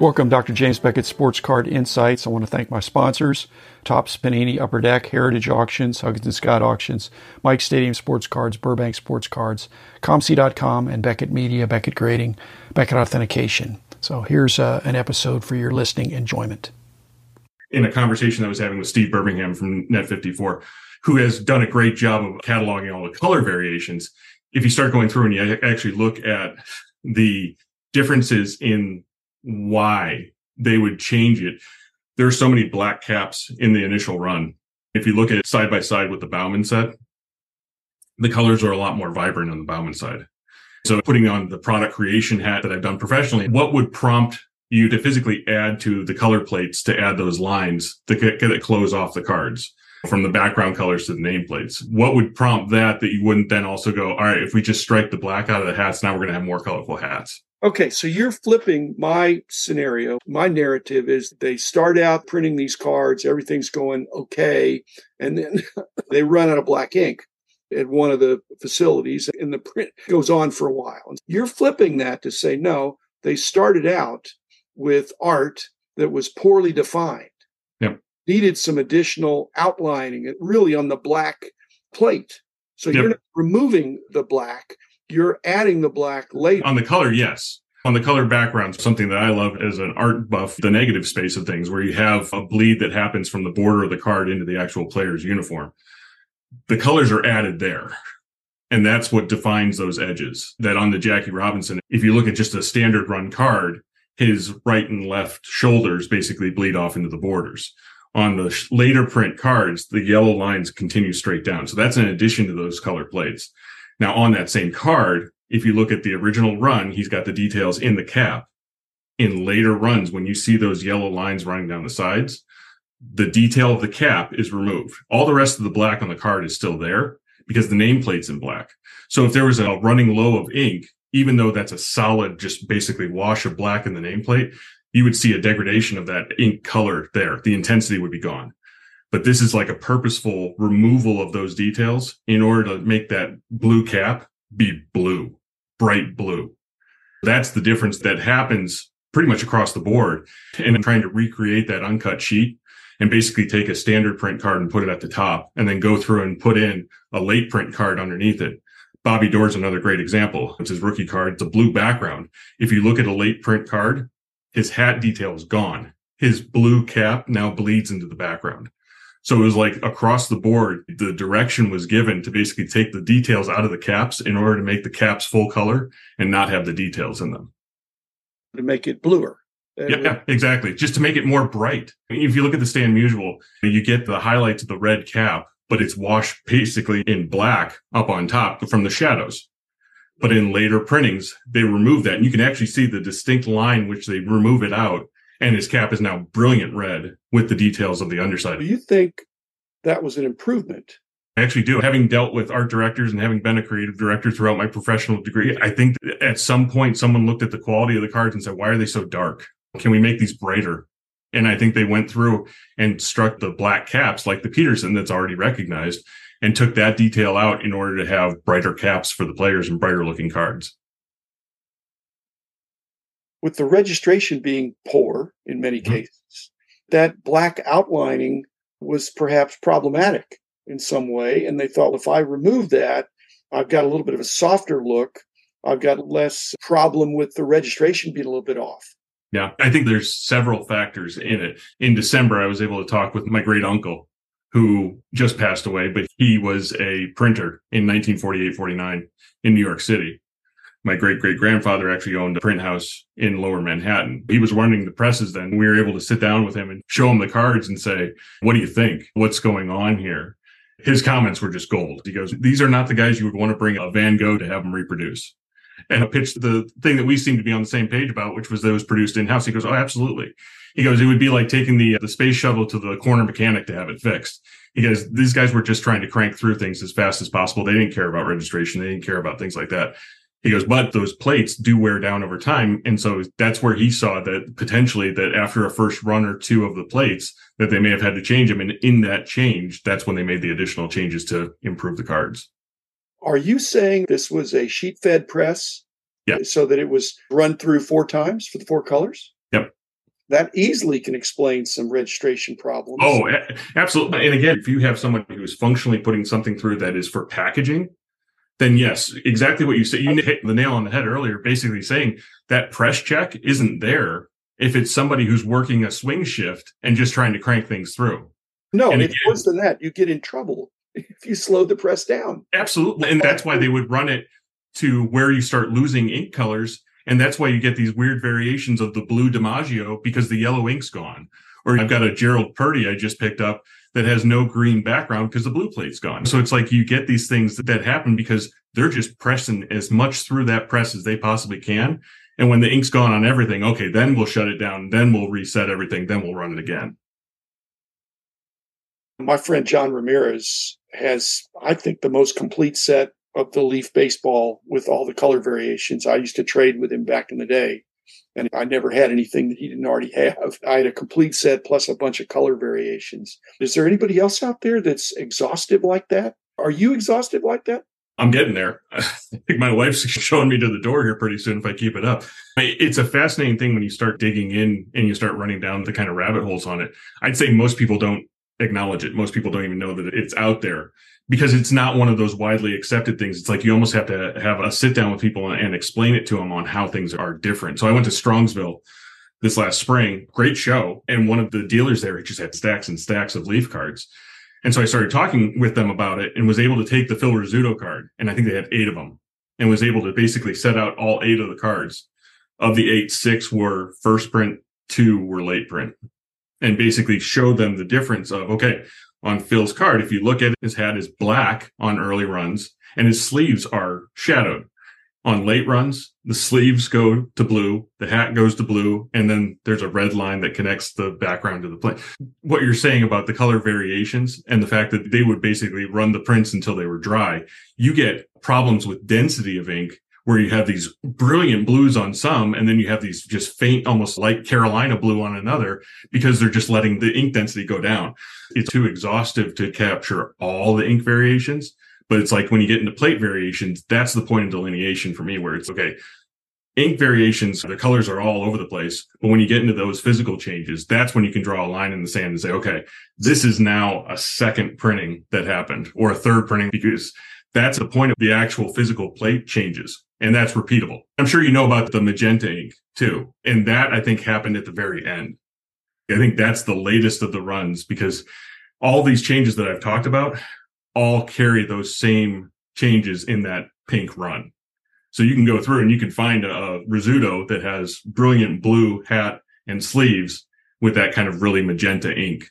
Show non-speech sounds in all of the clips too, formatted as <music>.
Welcome, Dr. James Beckett Sports Card Insights. I want to thank my sponsors, Topps Panini Upper Deck, Heritage Auctions, Huggins and Scott Auctions, Mike Stadium Sports Cards, Burbank Sports Cards, ComC.com, and Beckett Media, Beckett Grading, Beckett Authentication. So here's uh, an episode for your listening enjoyment. In a conversation I was having with Steve Birmingham from Net54, who has done a great job of cataloging all the color variations, if you start going through and you actually look at the differences in why they would change it. There are so many black caps in the initial run. If you look at it side by side with the Bowman set, the colors are a lot more vibrant on the Bowman side. So putting on the product creation hat that I've done professionally, what would prompt you to physically add to the color plates to add those lines to get, it close off the cards from the background colors to the nameplates? What would prompt that that you wouldn't then also go, all right, if we just strike the black out of the hats, now we're going to have more colorful hats? Okay, so you're flipping my scenario. My narrative is they start out printing these cards, everything's going okay, and then <laughs> they run out of black ink at one of the facilities, and the print <laughs> goes on for a while. You're flipping that to say, no, they started out with art that was poorly defined, yep. needed some additional outlining, really on the black plate. So yep. you're removing the black, you're adding the black later. On the color, yes. On the color background, something that I love as an art buff, the negative space of things, where you have a bleed that happens from the border of the card into the actual player's uniform. The colors are added there. And that's what defines those edges. That on the Jackie Robinson, if you look at just a standard run card, his right and left shoulders basically bleed off into the borders. On the later print cards, the yellow lines continue straight down. So that's in addition to those color plates. Now, on that same card, if you look at the original run, he's got the details in the cap. In later runs, when you see those yellow lines running down the sides, the detail of the cap is removed. All the rest of the black on the card is still there because the nameplate's in black. So if there was a running low of ink, even though that's a solid, just basically wash of black in the nameplate, you would see a degradation of that ink color there. The intensity would be gone but this is like a purposeful removal of those details in order to make that blue cap be blue, bright blue. That's the difference that happens pretty much across the board. And I'm trying to recreate that uncut sheet and basically take a standard print card and put it at the top and then go through and put in a late print card underneath it. Bobby Doerr's another great example. It's his rookie card. It's a blue background. If you look at a late print card, his hat detail is gone. His blue cap now bleeds into the background. So it was like across the board, the direction was given to basically take the details out of the caps in order to make the caps full color and not have the details in them. To make it bluer. Yeah, yeah, exactly. Just to make it more bright. If you look at the Stan Musial, you get the highlights of the red cap, but it's washed basically in black up on top from the shadows. But in later printings, they remove that and you can actually see the distinct line which they remove it out and his cap is now brilliant red with the details of the underside. Do you think that was an improvement? I actually do. Having dealt with art directors and having been a creative director throughout my professional degree, I think at some point someone looked at the quality of the cards and said, why are they so dark? Can we make these brighter? And I think they went through and struck the black caps like the Peterson that's already recognized and took that detail out in order to have brighter caps for the players and brighter looking cards with the registration being poor in many mm-hmm. cases, that black outlining was perhaps problematic in some way. And they thought, if I remove that, I've got a little bit of a softer look. I've got less problem with the registration being a little bit off. Yeah, I think there's several factors in it. In December, I was able to talk with my great uncle who just passed away, but he was a printer in 1948, 49 in New York City my great great grandfather actually owned a print house in lower Manhattan. He was running the presses then. We were able to sit down with him and show him the cards and say, What do you think? What's going on here? His comments were just gold. He goes, These are not the guys you would want to bring a Van Gogh to have them reproduce. And I pitched the thing that we seemed to be on the same page about, which was was produced in house. He goes, Oh, absolutely. He goes, It would be like taking the, the space shuttle to the corner mechanic to have it fixed. He goes, These guys were just trying to crank through things as fast as possible. They didn't care about registration. They didn't care about things like that. He goes, but those plates do wear down over time. And so that's where he saw that potentially that after a first run or two of the plates, that they may have had to change them. And in that change, that's when they made the additional changes to improve the cards. Are you saying this was a sheet fed press? Yeah. So that it was run through four times for the four colors? Yep. that easily can explain some registration problems. Oh, absolutely. And again, if you have someone who is functionally putting something through that is for packaging, then yes, exactly what you said. You hit the nail on the head earlier, basically saying that press check isn't there if it's somebody who's working a swing shift and just trying to crank things through. No, and it's again, worse than that. You get in trouble if you slow the press down. Absolutely. And that's why they would run it to where you start losing ink colors. And that's why you get these weird variations of the blue DiMaggio because the yellow ink's gone. Or I've got a Gerald Priddy I just picked up that has no green background because the blue plate's gone. So it's like you get these things that, that happen because they're just pressing as much through that press as they possibly can. And when the ink's gone on everything, okay, then we'll shut it down. Then we'll reset everything. Then we'll run it again. My friend John Ramirez has, I think, the most complete set of the Leaf baseball with all the color variations. I used to trade with him back in the day, and I never had anything that he didn't already have. <laughs> I had a complete set plus a bunch of color variations. Is there anybody else out there that's exhaustive like that? Are you exhaustive like that? I'm getting there. <laughs> I think my wife's <laughs> showing me to the door here pretty soon if I keep it up. It's a fascinating thing when you start digging in and you start running down the kind of rabbit holes on it. I'd say most people don't acknowledge it. Most people don't even know that it's out there because it's not one of those widely accepted things. It's like you almost have to have a sit down with people and, explain it to them on how things are different. So I went to Strongsville this last spring, great show. And one of the dealers there just had stacks and stacks of leaf cards. And so I started talking with them about it and was able to take the Phil Rizzuto card. And I think they had eight of them and was able to basically set out all eight of the cards. Of the eight, six were first print, two were late print and basically show them the difference of, okay, on Phil's card, if you look at it, his hat is black on early runs and his sleeves are shadowed on late runs, the sleeves go to blue, the hat goes to blue, and then there's a red line that connects the background to the plate. What you're saying about the color variations and the fact that they would basically run the prints until they were dry, you get problems with density of ink where you have these brilliant blues on some, and then you have these just faint, almost like Carolina blue on another, because they're just letting the ink density go down. It's too exhaustive to capture all the ink variations. But it's like when you get into plate variations, that's the point of delineation for me where it's okay. Ink variations, the colors are all over the place. But when you get into those physical changes, that's when you can draw a line in the sand and say, okay, this is now a second printing that happened or a third printing because that's the point of the actual physical plate changes and that's repeatable. I'm sure you know about the magenta ink too. And that I think happened at the very end. I think that's the latest of the runs because all these changes that I've talked about all carry those same changes in that pink run. So you can go through and you can find a, a Rizzuto that has brilliant blue hat and sleeves with that kind of really magenta ink.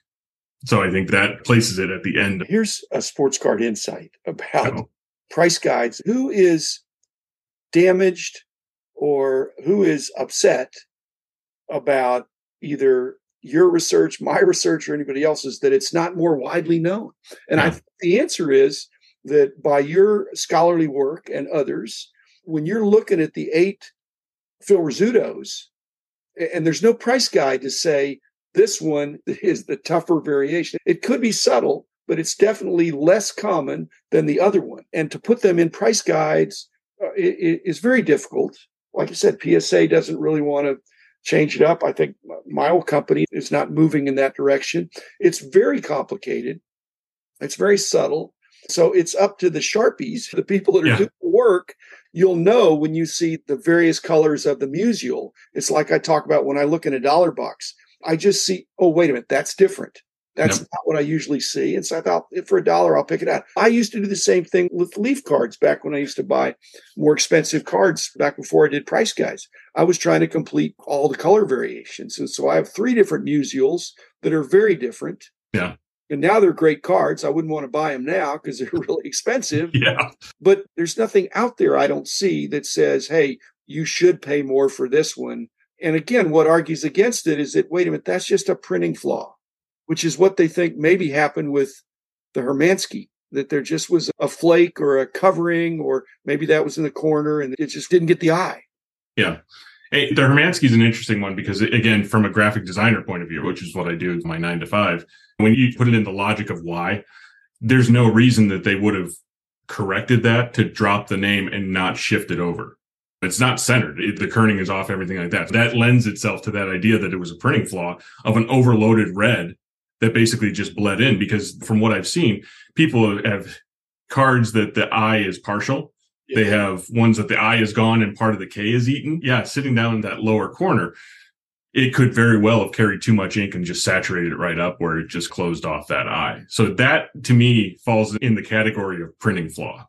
So I think that places it at the end. Here's a sports card insight about oh. price guides. Who is damaged or who is upset about either your research, my research, or anybody else's that it's not more widely known? And. I the answer is that by your scholarly work and others, when you're looking at the eight Phil Rizzutos, and there's no price guide to say this one <laughs> is the tougher variation. It could be subtle, but it's definitely less common than the other one. And to put them in price guides uh, is very difficult. Like I said, PSA doesn't really want to change it up. I think my old company is not moving in that direction. It's very complicated. It's very subtle. So it's up to the Sharpies, the people that are yeah. doing the work. You'll know when you see the various colors of the musial. It's like I talk about when I look in a dollar box. I just see, oh, wait a minute, that's different. That's yep. not what I usually see. And so I thought for a dollar, I'll pick it out. I used to do the same thing with leaf cards back when I used to buy more expensive cards back before I did price guides. I was trying to complete all the color variations. And so I have three different musials that are very different. Yeah. And now they're great cards. I wouldn't want to buy them now because they're <laughs> really expensive. Yeah. But there's nothing out there I don't see that says, hey, you should pay more for this one. And again, what argues against it is that, wait a minute, that's just a printing flaw which is what they think maybe happened with the Hermanski, that there just was a flake or a covering, or maybe that was in the corner and it just didn't get the eye. Yeah. Hey, the Hermanski is an interesting one because, again, from a graphic designer point of view, which is what I do with my nine to five, when you put it in the logic of why, there's no reason that they would have corrected that to drop the name and not shift it over. It's not centered. It, the kerning is off, everything like that. That lends itself to that idea that it was a printing flaw of an overloaded red that basically just bled in. Because from what I've seen, people have cards that the eye is partial. Yeah. They have ones that the eye is gone and part of the K is eaten. Yeah, sitting down in that lower corner, it could very well have carried too much ink and just saturated it right up where it just closed off that eye. So that to me falls in the category of printing flaw.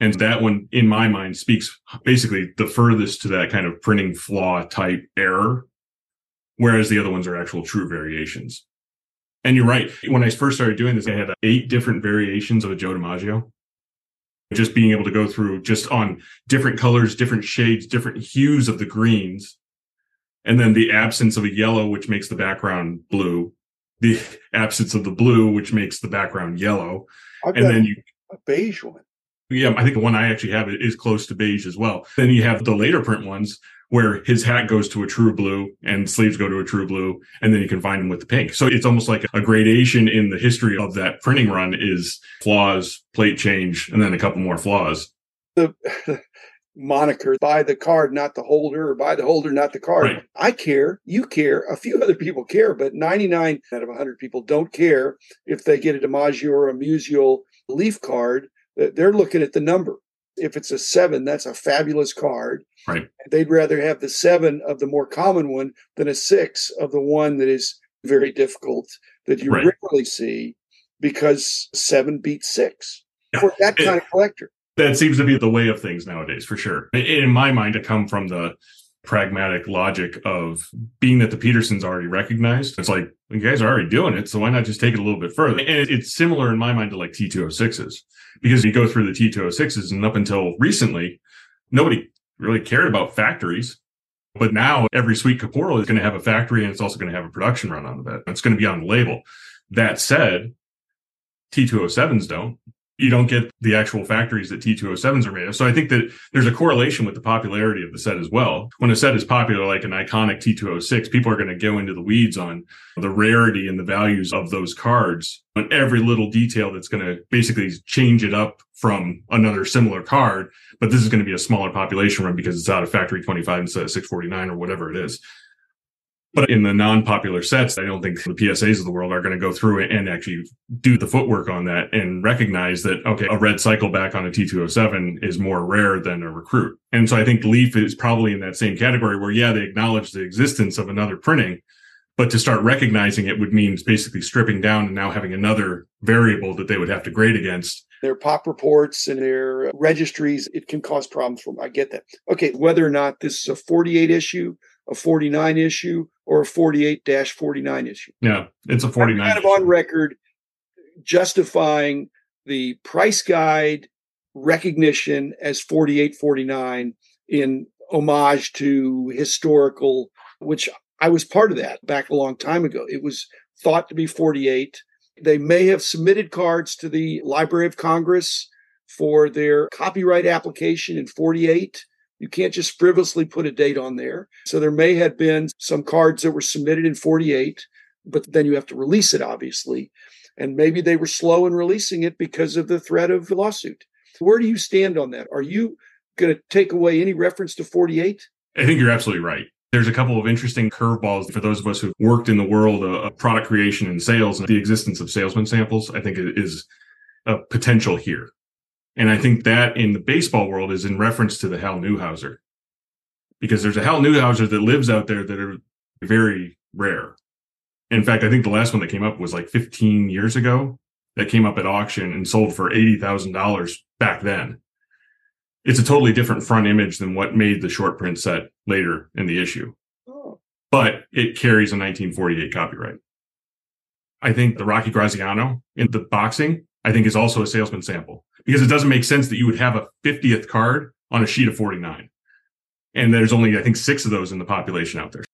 And that one, in my mind, speaks basically the furthest to that kind of printing flaw type error, whereas the other ones are actual true variations. And you're right. When I first started doing this, I had eight different variations of a Joe DiMaggio. Just being able to go through just on different colors, different shades, different hues of the greens, and then the absence of a yellow, which makes the background blue, the <laughs> absence of the blue, which makes the background yellow, I've and then you a beige one. Yeah, I think the one I actually have is close to beige as well. Then you have the later print ones where his hat goes to a true blue and sleeves go to a true blue, and then you can find him with the pink. So it's almost like a gradation in the history of that printing run is flaws, plate change, and then a couple more flaws. The <laughs> moniker buy the card not the holder or buy the holder not the card right. i care you care a few other people care but 99 out of 100 people don't care if they get a dimaggio or a musial leaf card they're looking at the number. If it's a seven, that's a fabulous card. Right. They'd rather have the seven of the more common one than a six of the one that is very difficult that you right. rarely see because seven beats six yeah. for that kind it, of collector. That seems to be the way of things nowadays, for sure. In my mind, to come from the pragmatic logic of being that the Petersons already recognized. It's like, you guys are already doing it, so why not just take it a little bit further? And it's similar in my mind to like T206s because you go through the T206s and up until recently, nobody really cared about factories. But now every sweet Caporal is going to have a factory and it's also going to have a production run on the bed. It's going to be on the label. That said, T207s don't you don't get the actual factories that T207s are made of. So I think that there's a correlation with the popularity of the set as well. When a set is popular, like an iconic T206, people are going to go into the weeds on the rarity and the values of those cards on every little detail that's going to basically change it up from another similar card. But this is going to be a smaller population run because it's out of factory 25 instead of 649 or whatever it is. But in the non-popular sets, I don't think the PSAs of the world are going to go through and actually do the footwork on that and recognize that, okay, a red cycle back on a T207 is more rare than a recruit. And so I think Leaf is probably in that same category where, yeah, they acknowledge the existence of another printing, but to start recognizing it would mean basically stripping down and now having another variable that they would have to grade against their pop reports and their registries, it can cause problems for them. I get that. Okay, whether or not this is a 48 issue, a 49 issue, or a 48 49 issue. Yeah, it's a 49. I'm kind of on record justifying the price guide recognition as 48 49 in homage to historical, which I was part of that back a long time ago. It was thought to be 48. They may have submitted cards to the Library of Congress for their copyright application in 48 you can't just frivolously put a date on there. So there may have been some cards that were submitted in 48, but then you have to release it, obviously. And maybe they were slow in releasing it because of the threat of lawsuit. Where do you stand on that? Are you going to take away any reference to 48? I think you're absolutely right. There's a couple of interesting curveballs for those of us who've worked in the world of product creation and sales and the existence of salesman samples. I think is a potential here. And I think that in the baseball world is in reference to the Hal Newhouser, because there's a Hal Newhouser that lives out there that are very rare. In fact, I think the last one that came up was like 15 years ago that came up at auction and sold for $80,000 back then. It's a totally different front image than what made the short print set later in the issue. Oh. But it carries a 1948 copyright. I think the Rocky Graziano in the boxing, I think is also a salesman sample because it doesn't make sense that you would have a 50th card on a sheet of 49. And there's only, I think, six of those in the population out there.